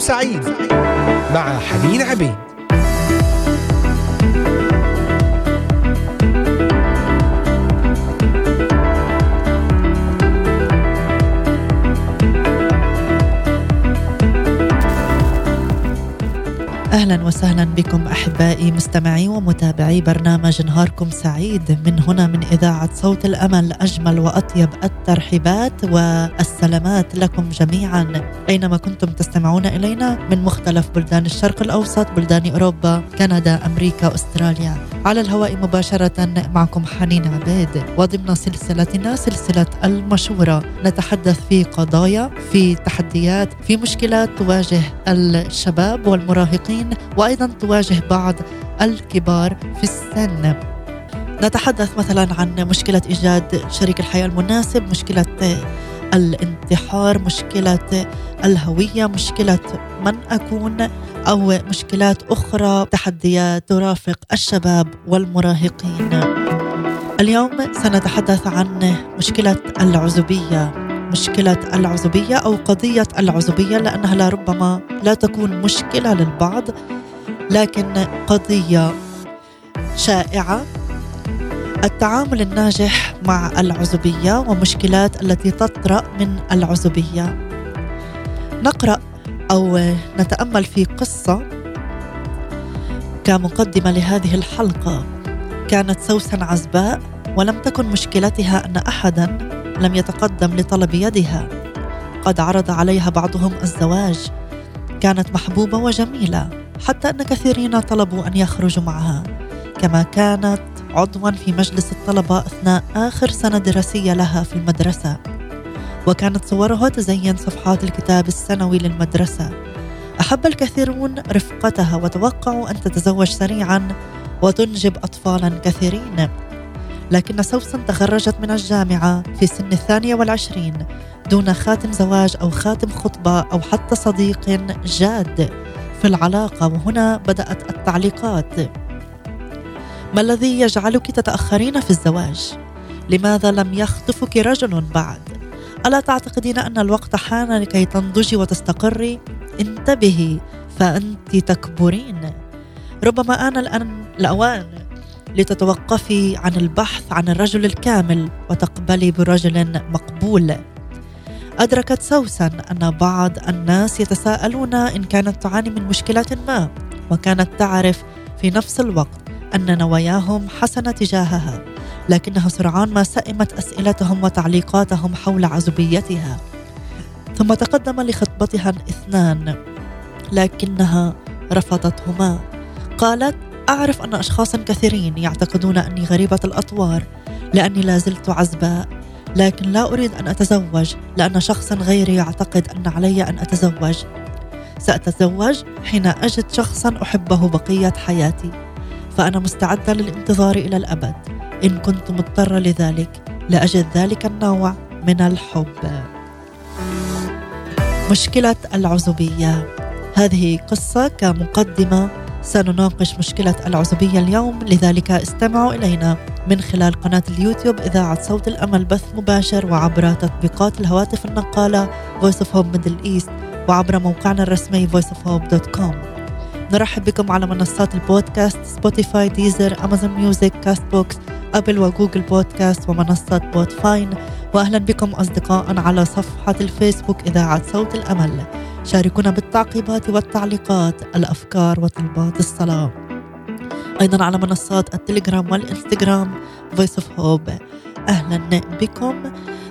سعيد مع حنين عبيد. أهلا وسهلا بكم أحبائي مستمعي ومتابعي برنامج نهاركم سعيد. من هنا من إذاعة صوت الأمل أجمل وأطيب الترحيبات والسلامات لكم جميعا. أينما كنتم تستمعون إلينا من مختلف بلدان الشرق الأوسط بلدان أوروبا كندا أمريكا أستراليا. على الهواء مباشرة معكم حنين عبيد. وضمن سلسلتنا سلسلة المشورة. نتحدث في قضايا في تحديات في مشكلات تواجه الشباب والمراهقين وأيضا تواجه بعض الكبار في السن. نتحدث مثلا عن مشكلة إيجاد شريك الحياة المناسب مشكلة الانتحار مشكلة الهوية مشكلة من أكون أو مشكلات أخرى تحديات ترافق الشباب والمراهقين. اليوم سنتحدث عن مشكلة العزوبية. مشكلة العزوبية أو قضية العزوبية لأنها لربما لا تكون مشكلة للبعض لكن قضية شائعة. التعامل الناجح مع العزوبية ومشكلات التي تطرأ من العزوبية. نقرأ أو نتأمل في قصة كمقدمة لهذه الحلقة. كانت سوسن عزباء ولم تكن مشكلتها أن احدا لم يتقدم لطلب يدها. قد عرض عليها بعضهم الزواج. كانت محبوبة وجميلة حتى أن كثيرين طلبوا أن يخرجوا معها. كما كانت عضوا في مجلس الطلبة أثناء آخر سنة دراسية لها في المدرسة. وكانت صورها تزين صفحات الكتاب السنوي للمدرسة. أحب الكثيرون رفقتها وتوقعوا أن تتزوج سريعا وتنجب اطفالا كثيرين. لكن سوسن تخرجت من الجامعة في سن الثانية والعشرين دون خاتم زواج أو خاتم خطبة أو حتى صديق جاد في العلاقة وهنا بدأت التعليقات ما الذي يجعلك تتأخرين في الزواج؟ لماذا لم يخطفك رجل بعد؟ ألا تعتقدين أن الوقت حان لكي تنضجي وتستقري؟ انتبهي فأنت تكبرين ربما آن الآن الأوان لتتوقفي عن البحث عن الرجل الكامل وتقبلي برجل مقبول. أدركت سوسن أن بعض الناس يتساءلون إن كانت تعاني من مشكلة ما وكانت تعرف في نفس الوقت أن نواياهم حسنة تجاهها لكنها سرعان ما سئمت أسئلتهم وتعليقاتهم حول عزوبيتها. ثم تقدم لخطبتها اثنان لكنها رفضتهما. قالت أعرف أن أشخاصا كثيرين يعتقدون أني غريبة الأطوار لأني لا زلت عزباء لكن لا أريد أن أتزوج لأن شخصا غيري يعتقد أن علي أن أتزوج. سأتزوج حين أجد شخصا أحبه بقية حياتي فأنا مستعدة للانتظار إلى الأبد. إن كنت مضطرة لذلك لأجد ذلك النوع من الحب. مشكلة العزوبية. هذه قصة كمقدمة سنناقش مشكلة العزوبية اليوم لذلك استمعوا إلينا من خلال قناة اليوتيوب إذاعة صوت الأمل بث مباشر وعبر تطبيقات الهواتف النقالة Voice of Hope Middle East وعبر موقعنا الرسمي voiceofhope.com نرحب بكم على منصات البودكاست Spotify Deezer Amazon Music Castbox Apple و Google Podcast ومنصة Podbean وأهلا بكم أصدقاء على صفحة الفيسبوك إذاعة صوت الأمل. شاركونا بالتعقيبات والتعليقات الأفكار وطلبات الصلاة أيضا على منصات التليجرام والإنستغرام Voice of Hope. أهلا بكم.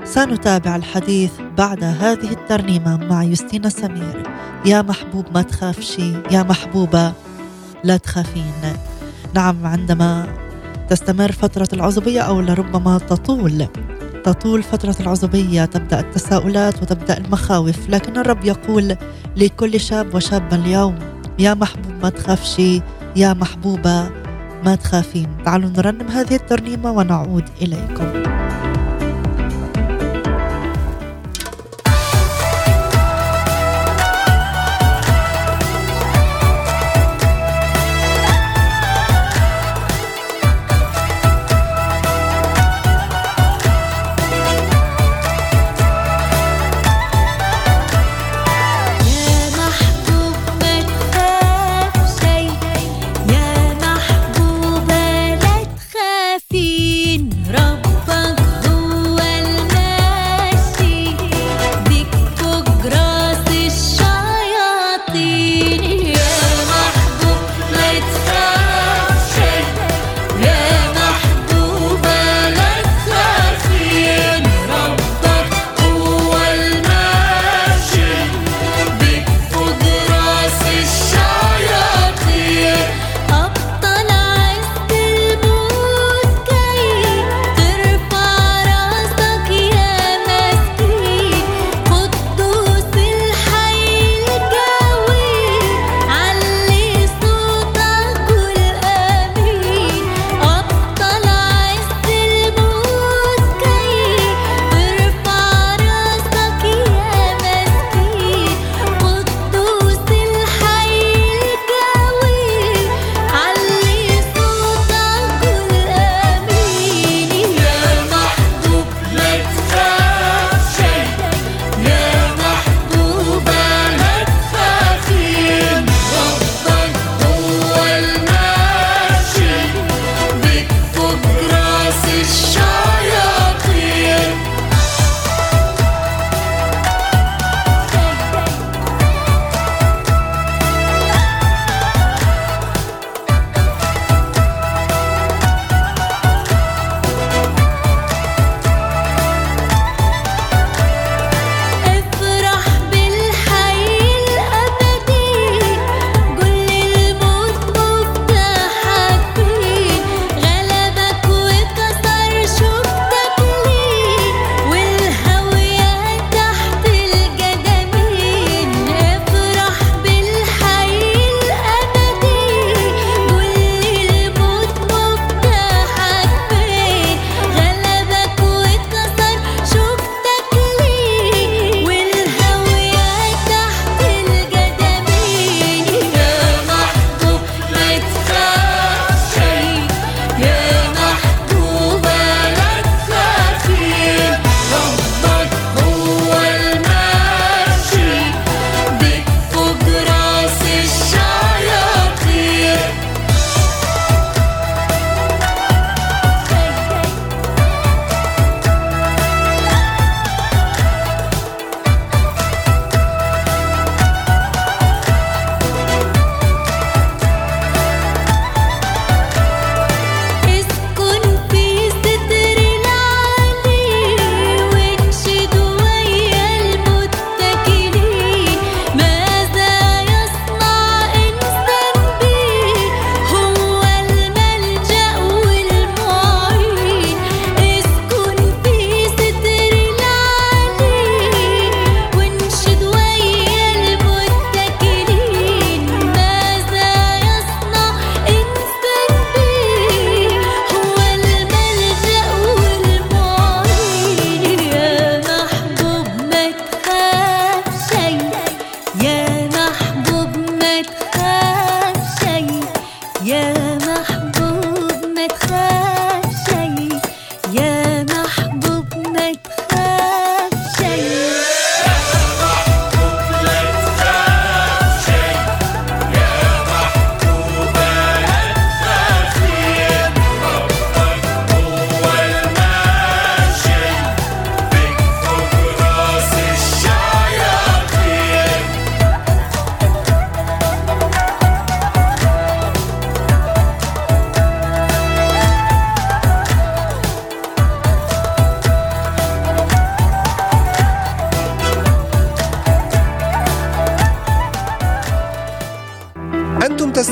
سنتابع الحديث بعد هذه الترنيمة مع يوستينا سمير. يا محبوب ما تخافشي يا محبوبة لا تخافين. نعم عندما تستمر فترة العزوبية أو لربما تطول. تطول فترة العزوبية تبدأ التساؤلات وتبدأ المخاوف لكن الرب يقول لكل شاب وشابة اليوم يا محبوب ما تخافشي يا محبوبة ما تخافين. تعالوا نرنم هذه الترنيمة ونعود إليكم.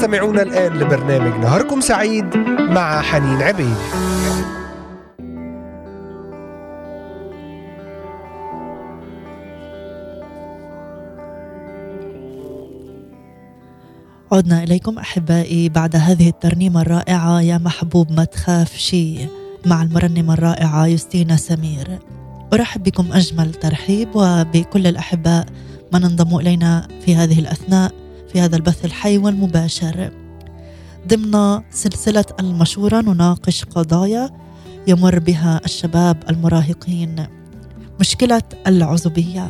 تستمعون الآن لبرنامج نهاركم سعيد مع حنين عبيد. عدنا إليكم أحبائي بعد هذه الترنيمة الرائعة يا محبوب ما تخاف شي مع المرنمة الرائعة يوستينا سمير. أرحب بكم أجمل ترحيب وبكل الأحباء من انضموا إلينا في هذه الأثناء في هذا البث الحي والمباشر ضمن سلسلة المشورة نناقش قضايا يمر بها الشباب المراهقين. مشكلة العزوبية.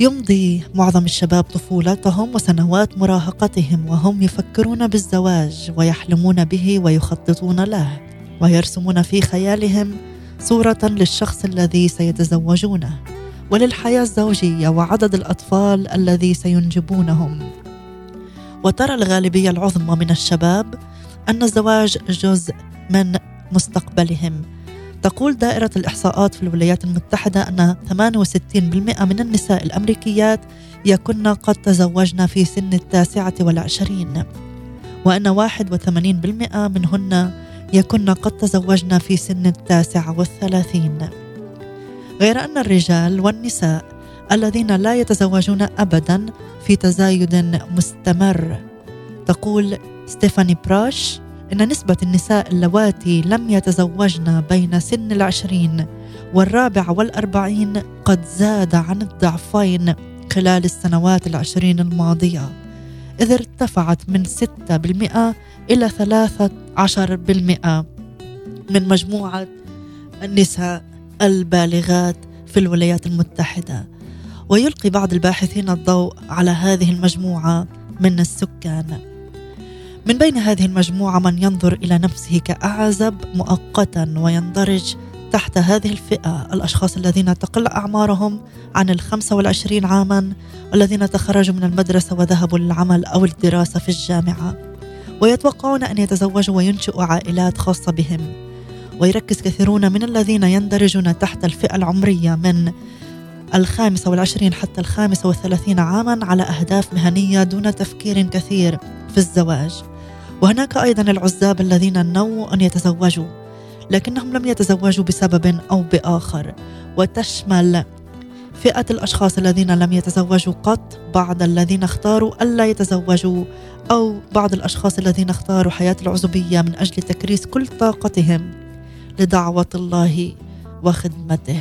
يمضي معظم الشباب طفولتهم وسنوات مراهقتهم وهم يفكرون بالزواج ويحلمون به ويخططون له ويرسمون في خيالهم صورة للشخص الذي سيتزوجونه. وللحياة الزوجية وعدد الأطفال الذي سينجبونهم. وترى الغالبية العظمى من الشباب أن الزواج جزء من مستقبلهم. تقول دائرة الإحصاءات في الولايات المتحدة أن 68% من النساء الأمريكيات يكن قد تزوجن في سن التاسعة والعشرين وأن 81% منهن يكن قد تزوجن في سن التاسعة والثلاثين. غير أن الرجال والنساء الذين لا يتزوجون أبدا في تزايد مستمر. تقول ستيفاني براش إن نسبة النساء اللواتي لم يتزوجن بين سن العشرين والرابع والأربعين قد زاد عن الضعفين خلال السنوات العشرين الماضية إذ ارتفعت من 6% إلى 13% من مجموعة النساء. البالغات في الولايات المتحدة. ويلقي بعض الباحثين الضوء على هذه المجموعة من السكان. من بين هذه المجموعة من ينظر إلى نفسه كأعزب مؤقتا ويندرج تحت هذه الفئة. الأشخاص الذين تقل أعمارهم عن الخمسة والعشرين عاما والذين تخرجوا من المدرسة وذهبوا للعمل أو الدراسة في الجامعة. ويتوقعون أن يتزوجوا وينشئوا عائلات خاصة بهم. ويركز كثيرون من الذين يندرجون تحت الفئة العمرية من الخامسة والعشرين حتى الخامسة والثلاثين عاما على أهداف مهنية دون تفكير كثير في الزواج. وهناك أيضا العزاب الذين نووا أن يتزوجوا لكنهم لم يتزوجوا بسبب أو بآخر. وتشمل فئة الأشخاص الذين لم يتزوجوا قط بعض الذين اختاروا ألا يتزوجوا أو بعض الأشخاص الذين اختاروا حياة العزوبية من أجل تكريس كل طاقتهم. لدعوة الله وخدمته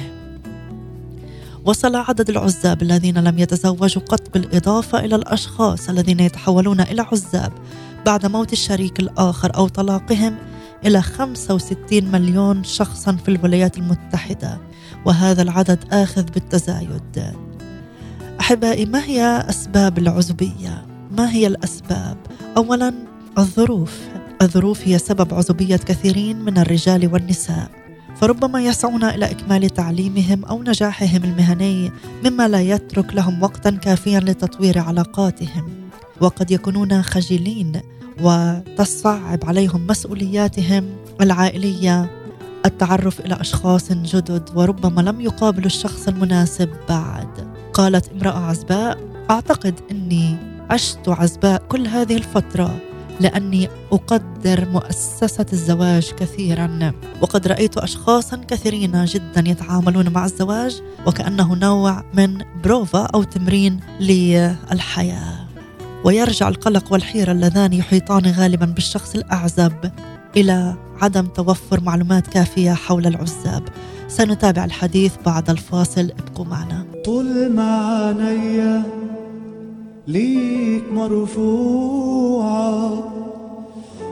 وصل عدد العزاب الذين لم يتزوجوا قط بالإضافة إلى الأشخاص الذين يتحولون إلى عزاب بعد موت الشريك الآخر أو طلاقهم إلى 65 مليون شخصا في الولايات المتحدة وهذا العدد آخذ بالتزايد أحبائي ما هي أسباب العزوبية؟ ما هي الأسباب؟ أولا الظروف الظروف هي سبب عزوبية كثيرين من الرجال والنساء. فربما يسعون إلى إكمال تعليمهم أو نجاحهم المهني مما لا يترك لهم وقتا كافيا لتطوير علاقاتهم. وقد يكونون خجلين وتصعب عليهم مسؤولياتهم العائلية التعرف إلى أشخاص جدد وربما لم يقابلوا الشخص المناسب بعد. قالت امرأة عزباء أعتقد إني عشت عزباء كل هذه الفترة لأني أقدر مؤسسة الزواج كثيرا وقد رأيت اشخاصا كثيرين جدا يتعاملون مع الزواج وكأنه نوع من بروفا أو تمرين للحياة. ويرجع القلق والحيرة اللذان يحيطان غالبا بالشخص الأعزب إلى عدم توفر معلومات كافية حول العزاب. سنتابع الحديث بعد الفاصل ابقوا معنا. طول ما عينيا ليك مرفوعة.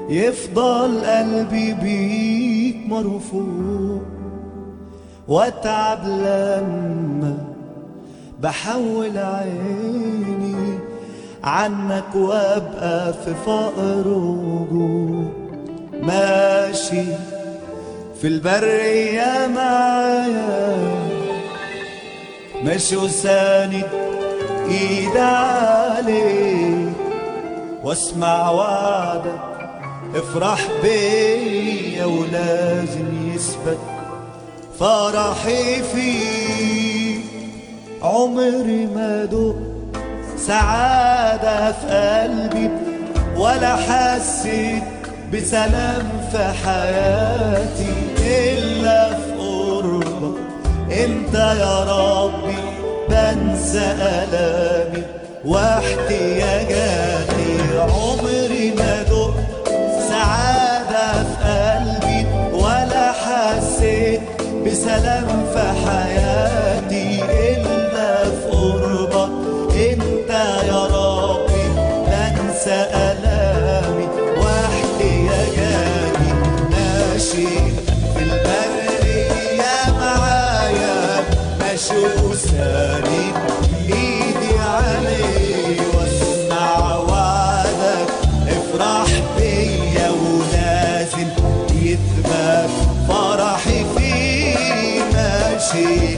يفضل قلبي بيك مرفوع. واتعب لما بحول عيني. عنك وابقى في فقر وجوع. ماشي في البرية معايا. ماشي وساند ايد عليك واسمع وعدك افرح بيا ولازم يثبت فرحي فيك عمري ما دق سعادة في قلبي ولا حسيت بسلام في حياتي إلا في قربك. أنت يا ربي بنسى ألامي واحتياجاتي عمري ما دقت سعادة في قلبي ولا حسيت بسلام في حياتي. افرح بيا ولازم يثبت فرحي فيه ماشي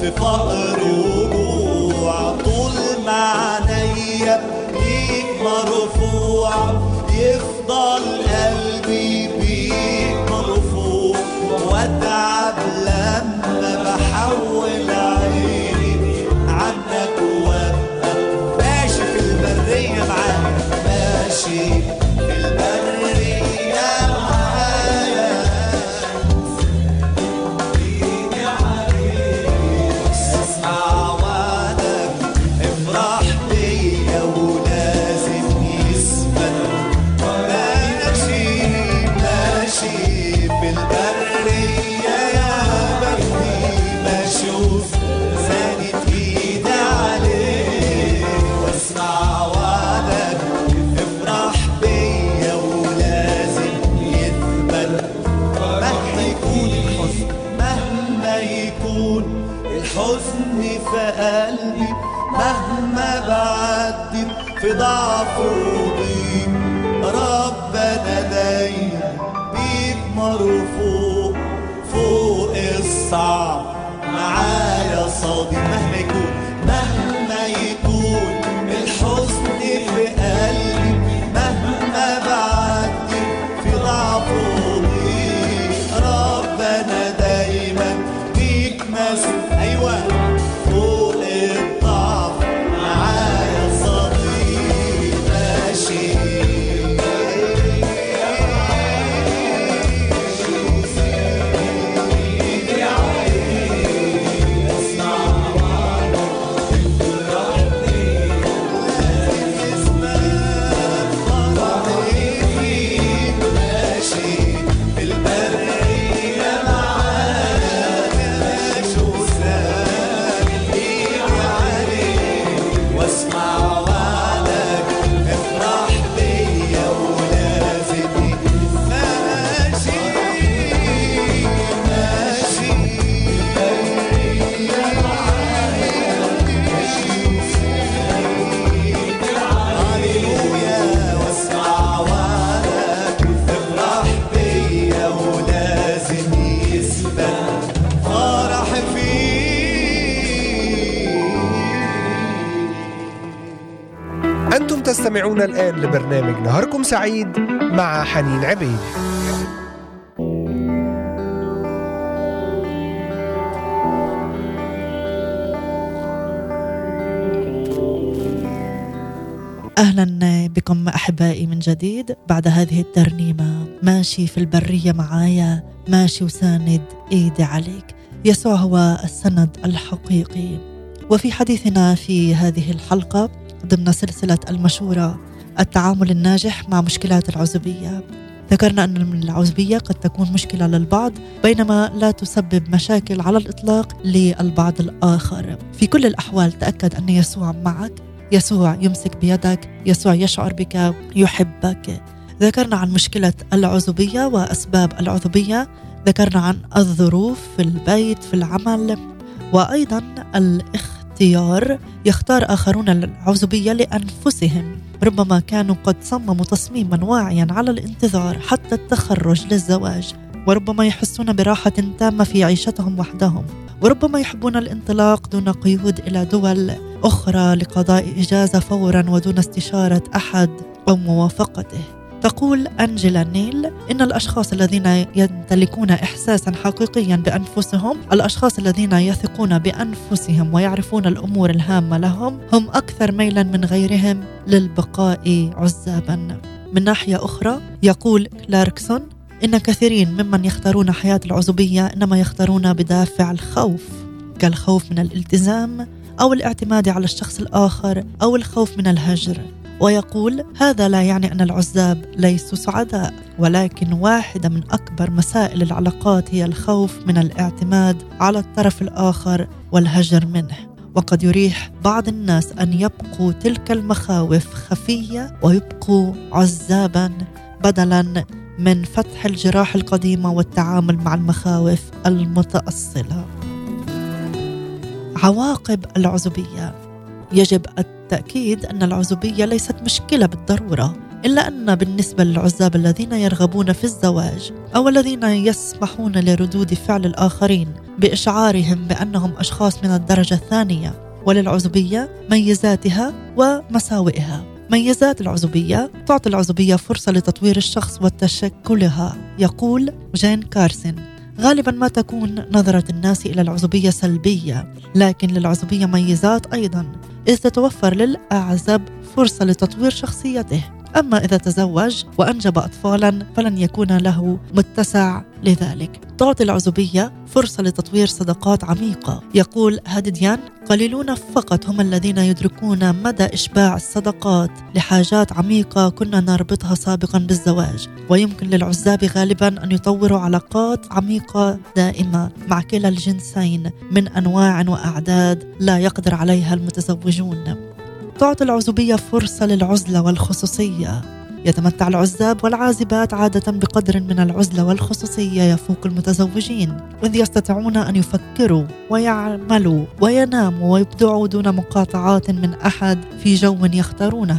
في فقر وجوع طول ما عينيا ليك مرفوع. يفضل قلبي بيك مرفوع واتعب في ضعف تستمعون الآن لبرنامج نهاركم سعيد مع حنين عبيد. أهلا بكم أحبائي من جديد. بعد هذه الترنيمة ماشي في البرية معايا ماشي وساند إيدي عليك. يسوع هو السند الحقيقي. وفي حديثنا في هذه الحلقة ضمن سلسلة المشوره التعامل الناجح مع مشكلات العزوبية. ذكرنا أن العزوبية قد تكون مشكلة للبعض بينما لا تسبب مشاكل على الإطلاق للبعض الآخر. في كل الأحوال تأكد أن يسوع معك. يسوع يمسك بيدك. يسوع يشعر بك. يحبك. ذكرنا عن مشكلة العزوبية وأسباب العزوبية. ذكرنا عن الظروف في البيت في العمل وأيضا الاختيار الاختيار يختار آخرون العزوبية لأنفسهم. ربما كانوا قد صمموا تصميما واعيا على الانتظار حتى التخرج للزواج وربما يحسون براحة تامة في عيشتهم وحدهم وربما يحبون الانطلاق دون قيود إلى دول أخرى لقضاء إجازة فورا ودون استشارة أحد أو موافقته. تقول أنجيلا نيل إن الأشخاص الذين يمتلكون إحساسا حقيقيا بأنفسهم الأشخاص الذين يثقون بأنفسهم ويعرفون الأمور الهامة لهم هم أكثر ميلا من غيرهم للبقاء عزابا. من ناحية أخرى يقول كلاركسون إن كثيرين ممن يختارون حياة العزوبية إنما يختارون بدافع الخوف كالخوف من الالتزام أو الاعتماد على الشخص الآخر أو الخوف من الهجر. ويقول هذا لا يعني أن العزاب ليسوا سعداء ولكن واحدة من أكبر مسائل العلاقات هي الخوف من الاعتماد على الطرف الآخر والهجر منه. وقد يريح بعض الناس أن يبقوا تلك المخاوف خفية ويبقوا عزابا بدلا من فتح الجراح القديمة والتعامل مع المخاوف المتأصلة. عواقب العزوبية. يجب التأكيد أن العزوبية ليست مشكلة بالضرورة إلا أن بالنسبة للعزاب الذين يرغبون في الزواج أو الذين يسمحون لردود فعل الآخرين بإشعارهم بأنهم أشخاص من الدرجة الثانية وللعزوبية ميزاتها ومساوئها. ميزات العزوبية تعطي العزوبية فرصة لتطوير الشخص وتشكلها يقول جين كارسن. غالبا ما تكون نظرة الناس إلى العزوبية سلبية لكن للعزوبية ميزات أيضا إذ تتوفر للأعزب فرصة لتطوير شخصيته. أما إذا تزوج وأنجب أطفالا فلن يكون له متسع لذلك. تعطي العزوبية فرصة لتطوير صداقات عميقة. يقول هادديان قليلون فقط هم الذين يدركون مدى إشباع الصداقات لحاجات عميقة كنا نربطها سابقا بالزواج. ويمكن للعزاب غالبا أن يطوروا علاقات عميقة دائمة مع كلا الجنسين من أنواع وأعداد لا يقدر عليها المتزوجون. تعطي العزوبية فرصة للعزلة والخصوصية. يتمتع العزاب والعازبات عادة بقدر من العزلة والخصوصية يفوق المتزوجين إذ يستطيعون أن يفكروا ويعملوا ويناموا ويبدعوا دون مقاطعات من أحد في جو يختارونه.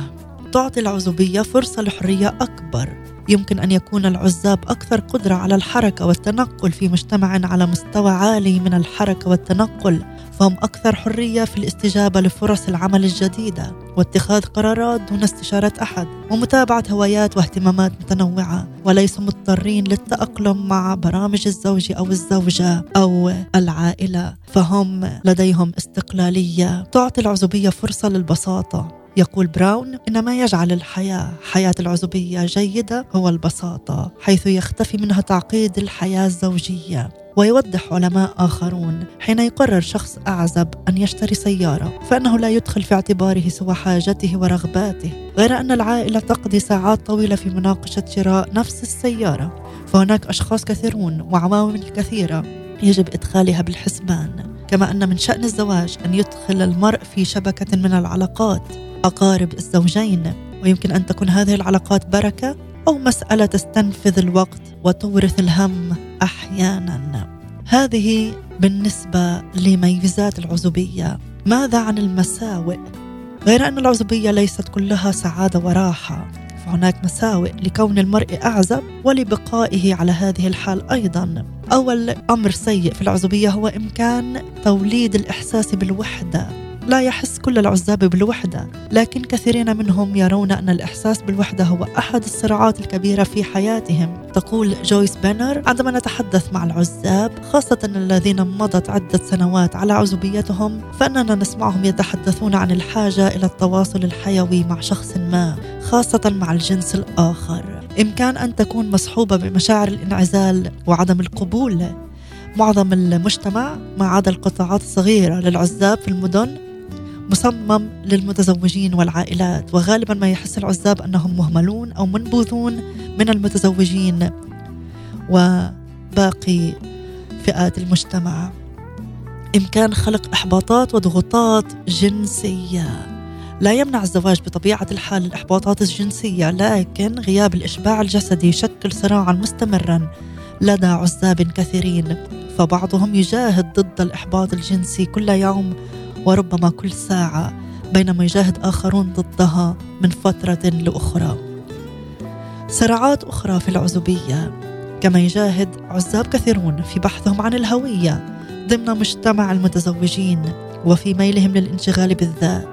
تعطي العزوبية فرصة لحرية أكبر. يمكن أن يكون العزاب أكثر قدرة على الحركة والتنقل في مجتمع على مستوى عالي من الحركة والتنقل. فهم أكثر حرية في الاستجابة لفرص العمل الجديدة واتخاذ قرارات دون استشارة أحد ومتابعة هوايات واهتمامات متنوعة وليسوا مضطرين للتأقلم مع برامج الزوج أو الزوجة أو العائلة. فهم لديهم استقلالية تعطي العزوبية فرصة للبساطة. يقول براون إن ما يجعل الحياة حياة العزوبية جيدة هو البساطة حيث يختفي منها تعقيد الحياة الزوجية. ويوضح علماء آخرون حين يقرر شخص أعزب أن يشتري سيارة فإنه لا يدخل في اعتباره سوى حاجته ورغباته غير أن العائلة تقضي ساعات طويلة في مناقشة شراء نفس السيارة فهناك أشخاص كثيرون وعوامل كثيرة يجب إدخالها بالحسبان كما أن من شأن الزواج أن يدخل المرء في شبكة من العلاقات أقارب الزوجين ويمكن أن تكون هذه العلاقات بركة أو مسألة تستنفذ الوقت وتورث الهم. أحيانا. هذه بالنسبة لميزات العزوبية. ماذا عن المساوئ؟ غير أن العزوبية ليست كلها سعادة وراحة فهناك مساوئ لكون المرء أعزب ولبقائه على هذه الحال أيضا. أول أمر سيء في العزوبية هو إمكان توليد الإحساس بالوحدة. لا يحس كل العزاب بالوحدة لكن كثيرين منهم يرون أن الإحساس بالوحدة هو أحد الصراعات الكبيرة في حياتهم. تقول جويس بينر عندما نتحدث مع العزاب خاصة الذين مضت عدة سنوات على عزوبيتهم فإننا نسمعهم يتحدثون عن الحاجة إلى التواصل الحيوي مع شخص ما خاصة مع الجنس الآخر. إمكان أن تكون مصحوبة بمشاعر الانعزال وعدم القبول معظم المجتمع ما عدا القطاعات الصغيرة للعزاب في المدن مصمم للمتزوجين والعائلات. وغالبا ما يحس العزاب أنهم مهملون أو منبوذون من المتزوجين وباقي فئات المجتمع. إمكان خلق إحباطات وضغوطات جنسية. لا يمنع الزواج بطبيعة الحال الإحباطات الجنسية لكن غياب الإشباع الجسدي يشكل صراعا مستمرا لدى عزاب كثيرين فبعضهم يجاهد ضد الإحباط الجنسي كل يوم وربما كل ساعة بينما يجاهد آخرون ضدها من فترة لأخرى. صراعات أخرى في العزوبية كما يجاهد عزاب كثيرون في بحثهم عن الهوية ضمن مجتمع المتزوجين وفي ميلهم للانشغال بالذات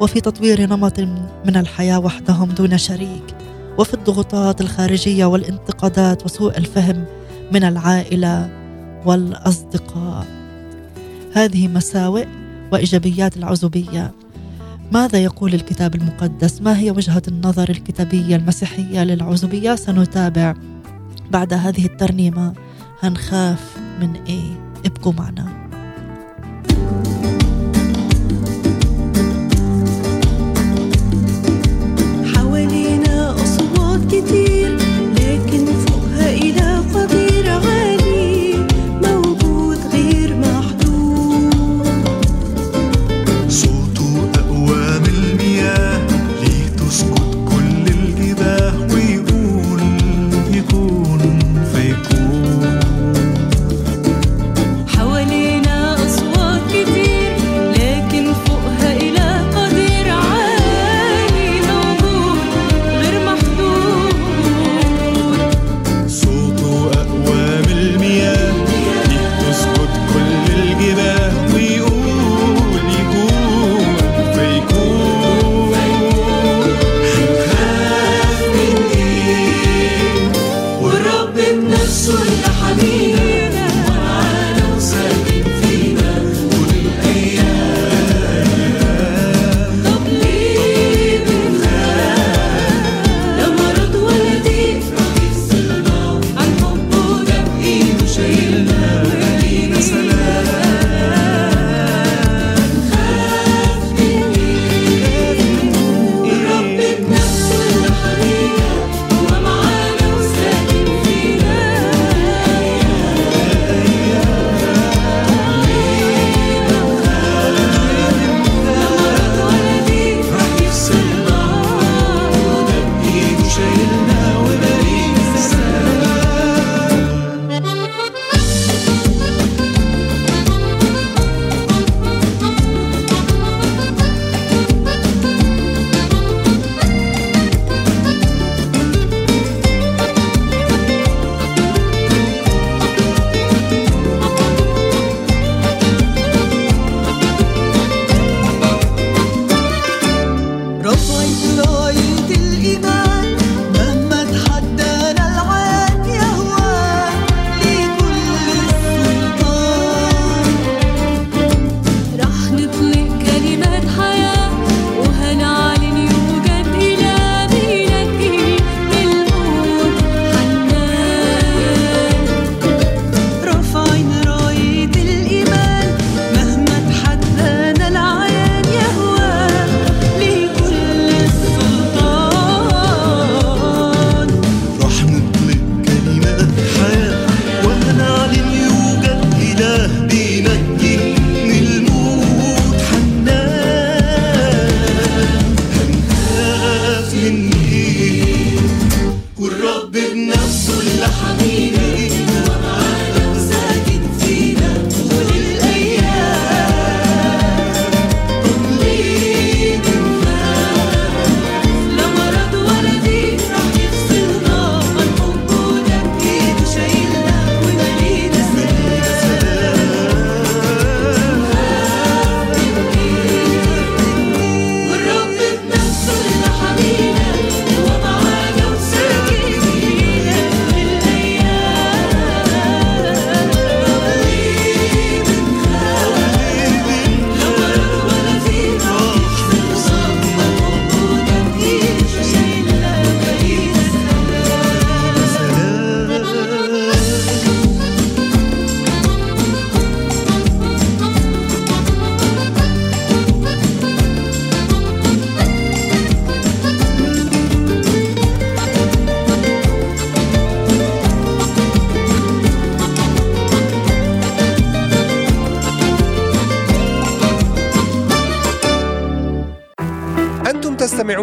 وفي تطوير نمط من الحياة وحدهم دون شريك وفي الضغوطات الخارجية والانتقادات وسوء الفهم من العائلة والأصدقاء. هذه مساوئ وإيجابيات العزوبية ماذا يقول الكتاب المقدس؟ ما هي وجهة النظر الكتابية المسيحية للعزوبية؟ سنتابع بعد هذه الترنيمة هنخاف من إيه؟ ابقوا معنا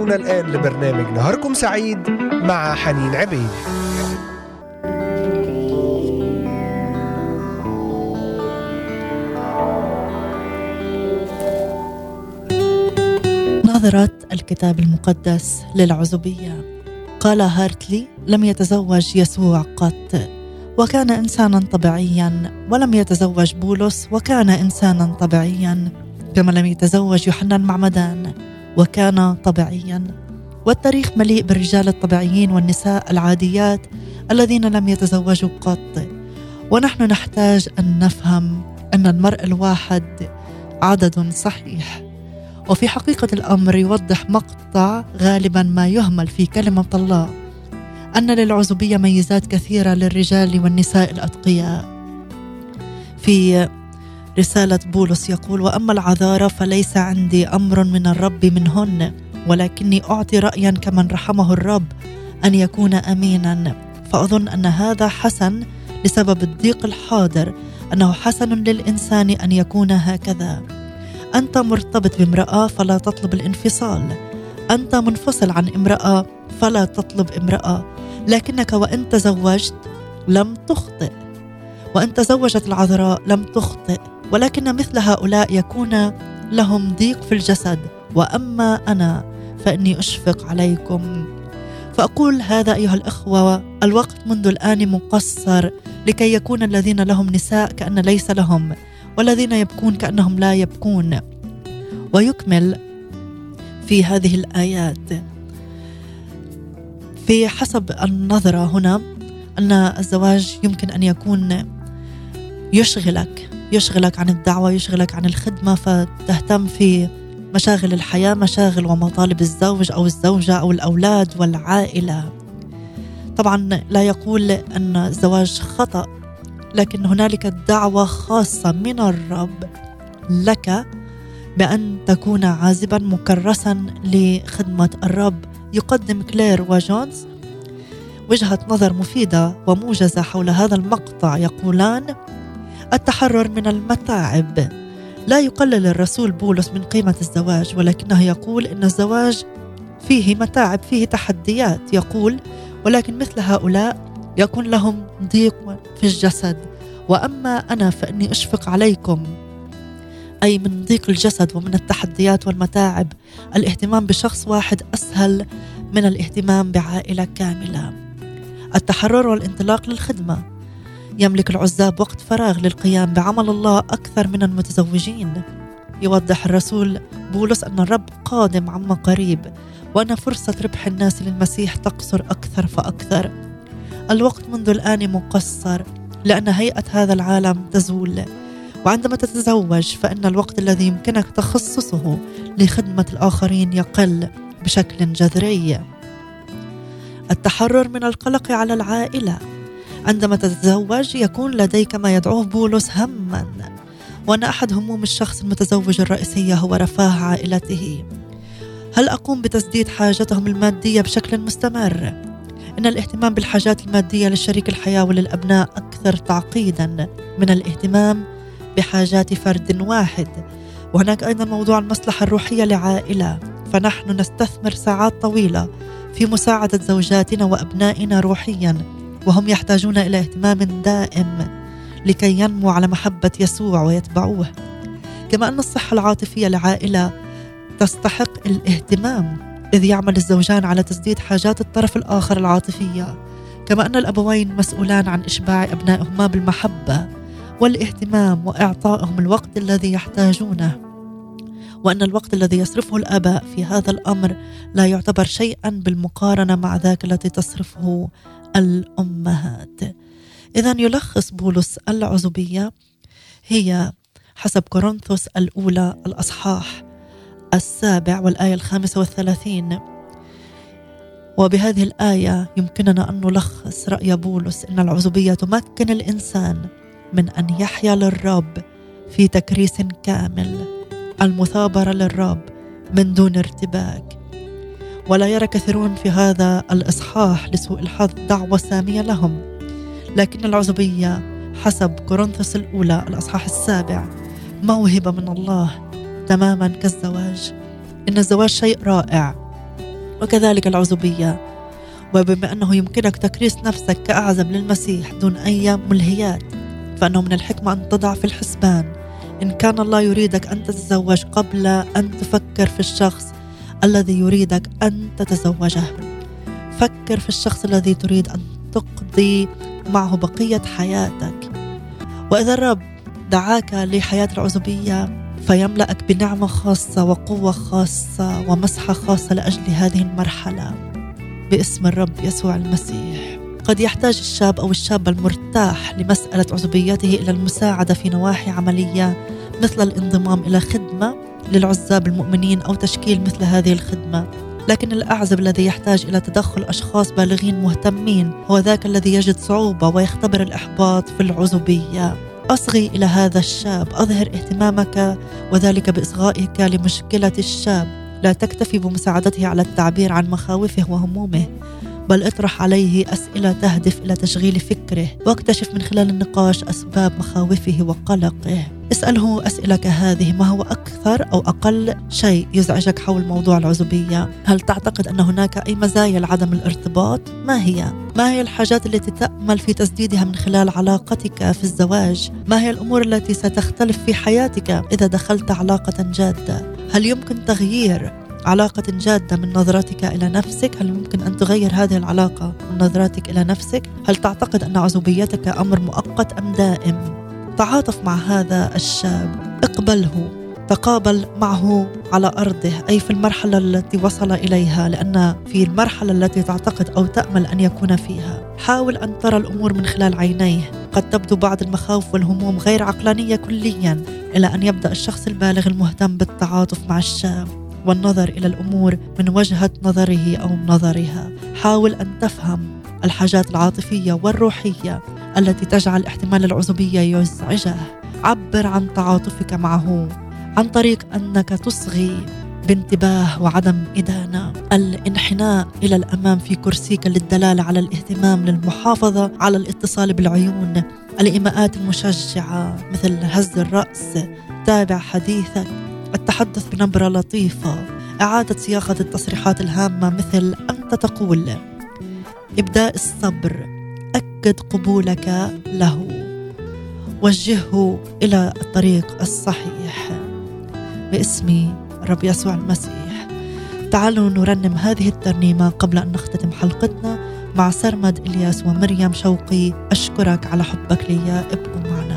تستمعون الآن لبرنامج نهاركم سعيد مع حنين عبيد. نظرة الكتاب المقدس للعزوبية. قال هارتلي لم يتزوج يسوع قط. وكان إنسانا طبيعيا ولم يتزوج بولس وكان إنسانا طبيعيا. كما لم يتزوج يوحنا المعمدان. وكان طبيعيا. والتاريخ مليء بالرجال الطبيعيين والنساء العاديات الذين لم يتزوجوا قط. ونحن نحتاج أن نفهم أن المرء الواحد عدد صحيح. وفي حقيقة الأمر يوضح مقطع غالبا ما يهمل في كلمة الله أن للعزوبية ميزات كثيرة للرجال والنساء الأتقياء. في رسالة بولس يقول وأما العذاره فليس عندي أمر من الرب منهن ولكني أعطي رايا كمن رحمه الرب أن يكون امينا. فأظن أن هذا حسن بسبب الضيق الحاضر أنه حسن للإنسان أن يكون هكذا. أنت مرتبط بامرأة فلا تطلب الانفصال. أنت منفصل عن امرأة فلا تطلب امرأة. لكنك وإن تزوجت لم تخطئ. وإن تزوجت العذراء لم تخطئ. ولكن مثل هؤلاء يكون لهم ضيق في الجسد. وأما أنا فإني أشفق عليكم. فأقول هذا أيها الإخوة الوقت منذ الآن مقصر لكي يكون الذين لهم نساء كأن ليس لهم والذين يبكون كأنهم لا يبكون. ويكمل في هذه الآيات. في حسب النظرة هنا أن الزواج يمكن أن يكون يشغلك. يشغلك عن الدعوة يشغلك عن الخدمة فتهتم في مشاغل الحياة مشاغل ومطالب الزوج أو الزوجة أو الأولاد والعائلة. طبعا لا يقول أن الزواج خطأ لكن هنالك دعوة خاصة من الرب لك بأن تكون عازبا مكرسا لخدمة الرب. يقدم كلير وجونز وجهة نظر مفيدة وموجزة حول هذا المقطع يقولان التحرر من المتاعب. لا يقلل الرسول بولس من قيمة الزواج ولكنه يقول إن الزواج فيه متاعب فيه تحديات. يقول ولكن مثل هؤلاء يكون لهم ضيق في الجسد. وأما أنا فإني أشفق عليكم. أي من ضيق الجسد ومن التحديات والمتاعب. الاهتمام بشخص واحد أسهل من الاهتمام بعائلة كاملة. التحرر والانطلاق للخدمة. يملك العزاب وقت فراغ للقيام بعمل الله أكثر من المتزوجين. يوضح الرسول بولس أن الرب قادم عما قريب وأن فرصة ربح الناس للمسيح تقصر أكثر فأكثر. الوقت منذ الآن مقصر لأن هيئة هذا العالم تزول. وعندما تتزوج فإن الوقت الذي يمكنك تخصصه لخدمة الآخرين يقل بشكل جذري. التحرر من القلق على العائلة. عندما تتزوج يكون لديك ما يدعوه بولس هما. وأن أحد هموم الشخص المتزوج الرئيسية هو رفاه عائلته. هل أقوم بتسديد حاجتهم المادية بشكل مستمر؟ إن الاهتمام بالحاجات المادية لشريك الحياة وللأبناء أكثر تعقيدا. من الاهتمام بحاجات فرد واحد. وهناك أيضا موضوع المصلحة الروحية لعائلة. فنحن نستثمر ساعات طويلة في مساعدة زوجاتنا وأبنائنا روحيا. وهم يحتاجون إلى اهتمام دائم لكي ينمو على محبة يسوع ويتبعوه. كما أن الصحة العاطفية لعائلة تستحق الاهتمام إذ يعمل الزوجان على تسديد حاجات الطرف الآخر العاطفية. كما أن الأبوين مسؤولان عن إشباع أبنائهما بالمحبة والاهتمام وإعطائهم الوقت الذي يحتاجونه. وأن الوقت الذي يصرفه الآباء في هذا الأمر لا يعتبر شيئا بالمقارنة مع ذاك الذي تصرفه الأمهات. إذا يلخص بولس العزوبية هي حسب كورنثوس الأولى الأصحاح السابع والآية الخامسة والثلاثين. وبهذه الآية يمكننا أن نلخص رأي بولس أن العزوبية تمكن الإنسان من أن يحيا للرب في تكريس كامل. المثابرة للرب من دون ارتباك. ولا يرى كثيرون في هذا الإصحاح لسوء الحظ دعوة سامية لهم. لكن العزوبية حسب كورنثوس الأولى الأصحاح السابع موهبة من الله تماما كالزواج. إن الزواج شيء رائع. وكذلك العزوبية وبما أنه يمكنك تكريس نفسك كأعزب للمسيح دون أي ملهيات فأنه من الحكمة أن تضع في الحسبان إن كان الله يريدك أن تتزوج قبل أن تفكر في الشخص الذي يريدك أن تتزوجه. فكر في الشخص الذي تريد أن تقضي معه بقية حياتك. وإذا الرب دعاك لحياة العزوبية فيملأك بنعمة خاصة وقوة خاصة ومسحة خاصة لأجل هذه المرحلة باسم الرب يسوع المسيح. قد يحتاج الشاب أو الشابة المرتاح لمسألة عزوبيته إلى المساعدة في نواحي عملية مثل الانضمام إلى خدمة للعزاب المؤمنين أو تشكيل مثل هذه الخدمة. لكن الأعزب الذي يحتاج إلى تدخل أشخاص بالغين مهتمين هو ذاك الذي يجد صعوبة ويختبر الإحباط في العزوبية. أصغي إلى هذا الشاب أظهر اهتمامك وذلك بإصغائك لمشكلة الشاب. لا تكتفي بمساعدته على التعبير عن مخاوفه وهمومه. بل اطرح عليه أسئلة تهدف إلى تشغيل فكره واكتشف من خلال النقاش أسباب مخاوفه وقلقه اسأله أسئلة كهذه ما هو أكثر أو أقل شيء يزعجك حول موضوع العزوبية هل تعتقد أن هناك أي مزايا لعدم الارتباط؟ ما هي؟ ما هي الحاجات التي تأمل في تسديدها من خلال علاقتك في الزواج؟ ما هي الأمور التي ستختلف في حياتك إذا دخلت علاقة جادة؟ هل يمكن تغيير علاقة جادة من نظرتك إلى نفسك؟ هل يمكن أن تغير هذه العلاقة من نظرتك إلى نفسك؟ هل تعتقد أن عزوبيتك أمر مؤقت أم دائم؟ تعاطف مع هذا الشاب. اقبله. تقابل معه على أرضه. أي في المرحلة التي وصل إليها لأن في المرحلة التي تعتقد أو تأمل أن يكون فيها. حاول أن ترى الأمور من خلال عينيه. قد تبدو بعض المخاوف والهموم غير عقلانية كليا إلى أن يبدأ الشخص البالغ المهتم بالتعاطف مع الشاب. والنظر إلى الأمور من وجهة نظره أو نظرها. حاول أن تفهم الحاجات العاطفية والروحية التي تجعل احتمال العزوبية يزعجه. عبر عن تعاطفك معه عن طريق أنك تصغي بانتباه وعدم إدانة. الانحناء إلى الأمام في كرسيك للدلالة على الاهتمام للمحافظة على الاتصال بالعيون. الإيماءات المشجعة مثل هز الرأس تابع حديثك. التحدث بنبرة لطيفة إعادة صياغة التصريحات الهامة مثل أنت تقول إبداء الصبر أكد قبولك له وجهه إلى الطريق الصحيح. باسم الرب يسوع المسيح. تعالوا نرنم هذه الترنيمة قبل أن نختتم حلقتنا مع سرمد إلياس ومريم شوقي. أشكرك على حبك لي ابقوا معنا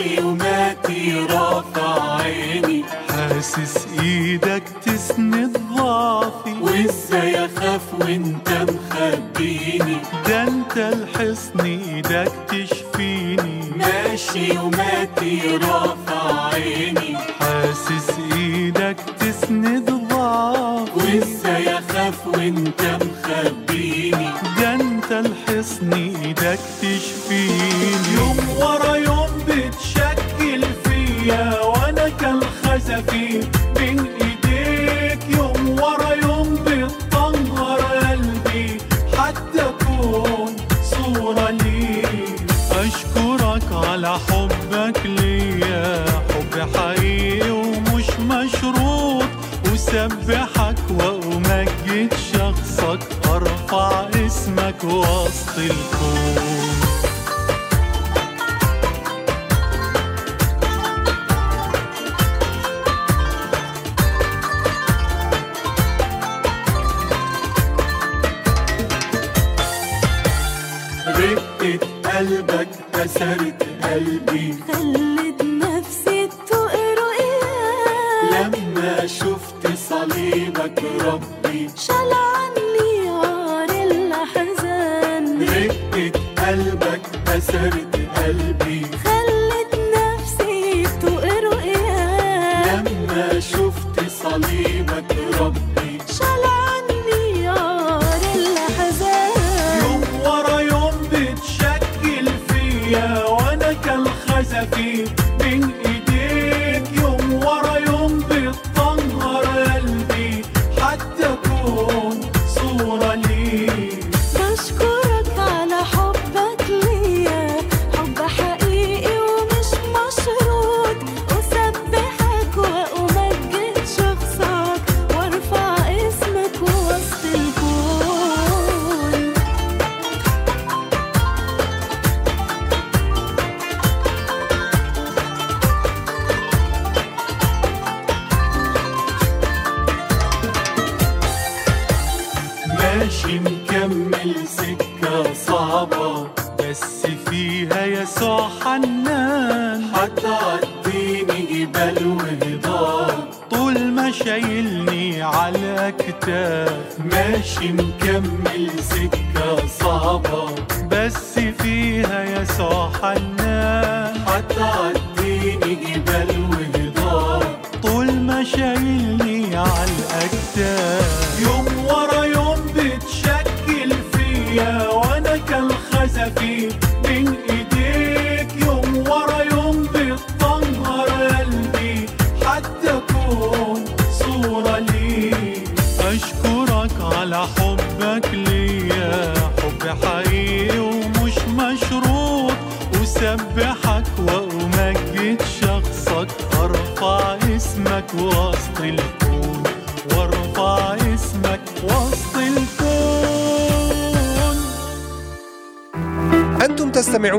وماتي رافع عيني. حاسس إيدك تسند ضعفي. وإزاي أخاف وإنت مخبيني؟ ده أنت الحصن إيدك تشفيني. ماشي وماتي رافع عيني. حاسس اشكرك على حبك ليا. حب حقيقي ومش مشروط. وسبحك وأمجد شخصك. أرفع اسمك وسط الكون. رقة قلبك كسرت قلبي. خلت ماشي مكمل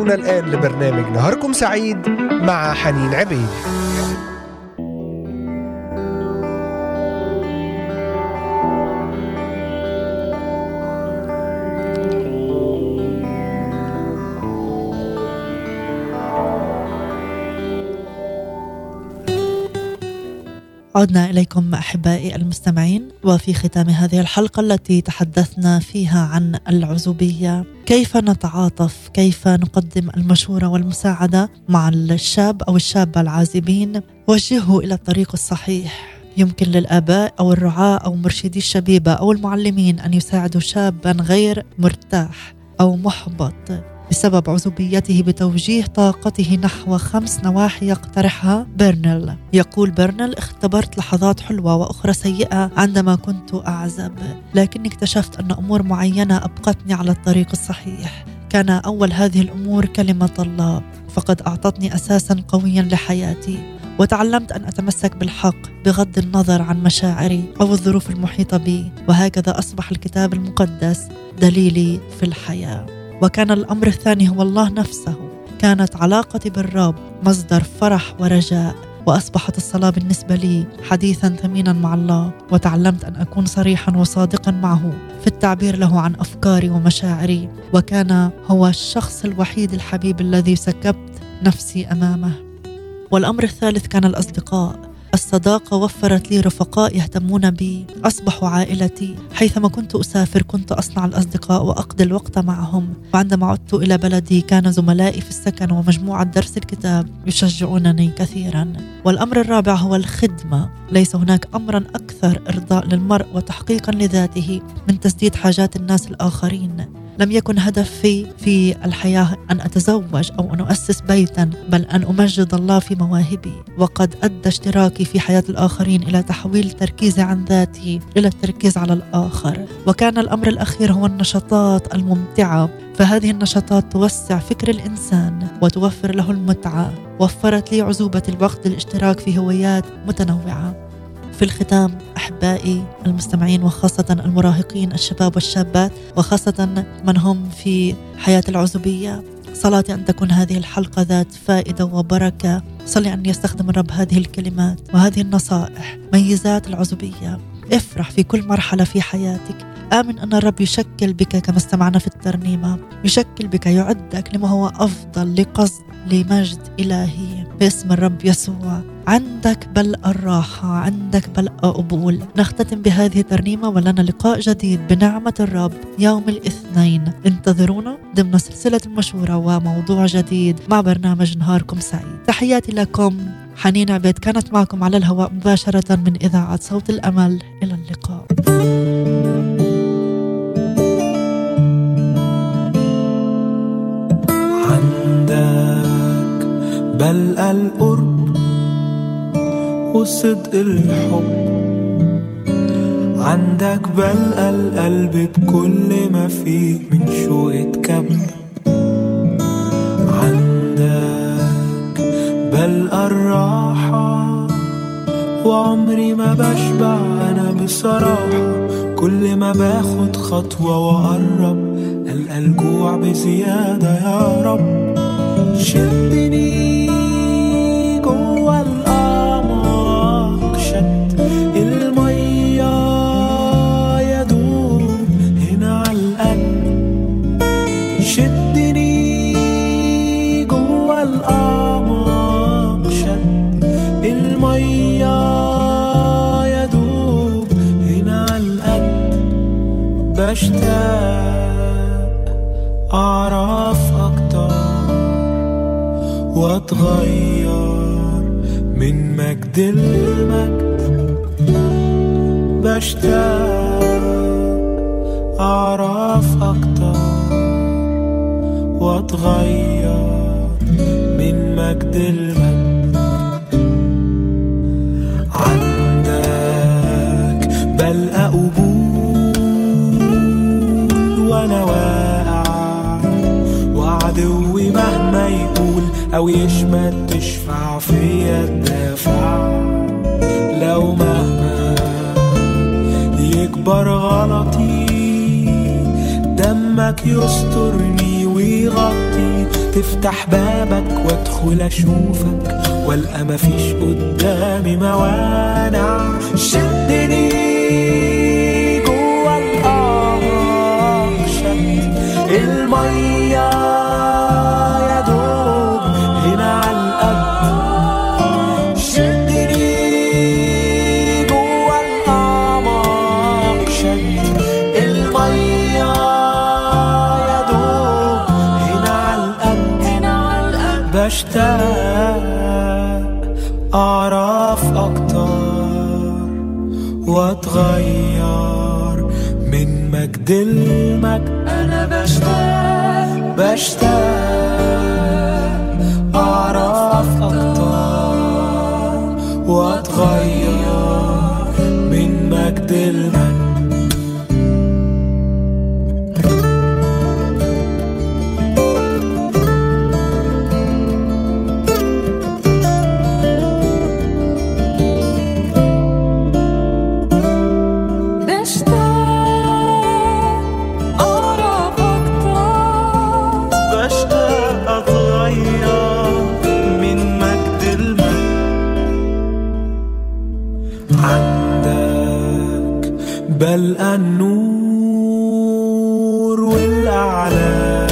تستمعون الآن لبرنامج نهاركم سعيد مع حنين عبيد. عدنا إليكم أحبائي المستمعين وفي ختام هذه الحلقة التي تحدثنا فيها عن العزوبية كيف نتعاطف كيف نقدم المشورة والمساعدة مع الشاب أو الشابة العازبين؟ وجهه إلى الطريق الصحيح. يمكن للآباء أو الرعاة أو مرشدي الشبيبة أو المعلمين أن يساعدوا شابا غير مرتاح أو محبط. بسبب عزوبيته بتوجيه طاقته نحو خمس نواحي يقترحها بيرنل يقول بيرنل اختبرت لحظات حلوة وأخرى سيئة عندما كنت أعزب لكني اكتشفت أن أمور معينة أبقتني على الطريق الصحيح. كان أول هذه الأمور كلمة الله فقد أعطتني أساسا قويا لحياتي وتعلمت أن أتمسك بالحق بغض النظر عن مشاعري أو الظروف المحيطة بي وهكذا أصبح الكتاب المقدس دليلي في الحياة. وكان الأمر الثاني هو الله نفسه. كانت علاقتي بالرب مصدر فرح ورجاء وأصبحت الصلاه بالنسبة لي حديثا ثمينا مع الله وتعلمت أن أكون صريحا وصادقا معه في التعبير له عن أفكاري ومشاعري. وكان هو الشخص الوحيد الحبيب الذي سكبت نفسي أمامه. والأمر الثالث كان الأصدقاء. الصداقة وفرت لي رفقاء يهتمون بي. أصبحوا عائلتي. حيثما كنت أسافر كنت أصنع الأصدقاء وأقضي الوقت معهم. وعندما عدت إلى بلدي كان زملائي في السكن ومجموعة درس الكتاب يشجعونني كثيرا. والأمر الرابع هو الخدمة. ليس هناك أمرا أكثر إرضاء للمرء وتحقيقا لذاته من تسديد حاجات الناس الآخرين. لم يكن هدفي في الحياة أن أتزوج أو أن أؤسس بيتا بل أن أمجد الله في مواهبي. وقد أدى اشتراكي في حياة الآخرين إلى تحويل تركيزي عن ذاتي إلى التركيز على الآخر. وكان الأمر الأخير هو النشاطات الممتعة. فهذه النشاطات توسع فكر الإنسان وتوفر له المتعة. وفرت لي عزوبة الوقت للاشتراك في هوايات متنوعة. في الختام أحبائي المستمعين وخاصة المراهقين الشباب والشابات وخاصة من هم في حياة العزوبية صلاتي أن تكون هذه الحلقة ذات فائدة وبركة. صلي أن يستخدم الرب هذه الكلمات وهذه النصائح ميزات العزوبية. افرح في كل مرحلة في حياتك. آمن أن الرب يشكل بك كما استمعنا في الترنيمة. يشكل بك يعدك لما هو أفضل لقصد لمجد إلهي. باسم الرب يسوع. عندك بل الراحة عندك بل قبول نختتم بهذه الترنيمة ولنا لقاء جديد بنعمة الرب يوم الاثنين. انتظرونا ضمن سلسلة المشورة وموضوع جديد مع برنامج نهاركم سعيد. تحياتي لكم. حنين عبيد كانت معكم على الهواء مباشرة من إذاعة صوت الأمل. إلى اللقاء. عندك بلقى القرب وصدق الحب. عندك بلقى القلب بكل ما فيه من شوق اتكب. عندك بلقى الراحة وعمري ما بشبع أنا بصراحة. كل ما باخد خطوة وأقرب ألقى الجوع بزيادة. يا رب شدني بشتاق أعرف أكتر وأتغير من مجد المجد عندك بلقى قبول وأنا واقع وعدوي مهما يقول أو يشمت يكبر غلطي دمك يسترني ويغطي تفتح بابك وادخل اشوفك والقى مفيش قدامي موانع شدني جوا القمر شد. المية بلقى النور والأعلام.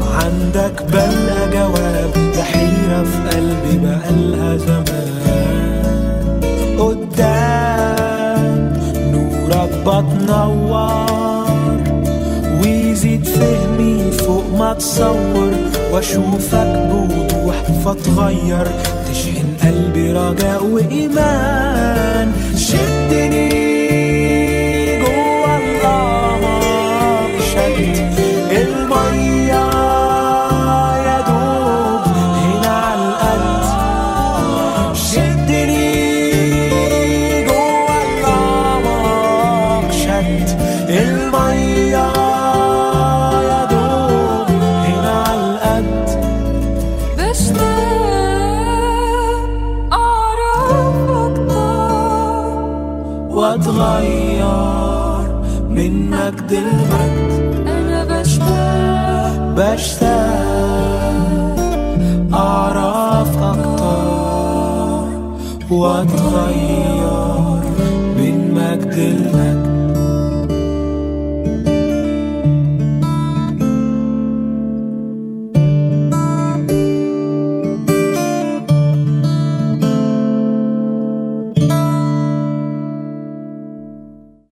عندك بلقى جواب لحيرة في قلبي بقالها زمان. قدام نورك بتنور ويزيد فهمي فوق ما تصور. وأشوفك بوضوح فاتغير تشحن قلبي رجاء وإيمان. شدني أكتر واتغير من مجد المجد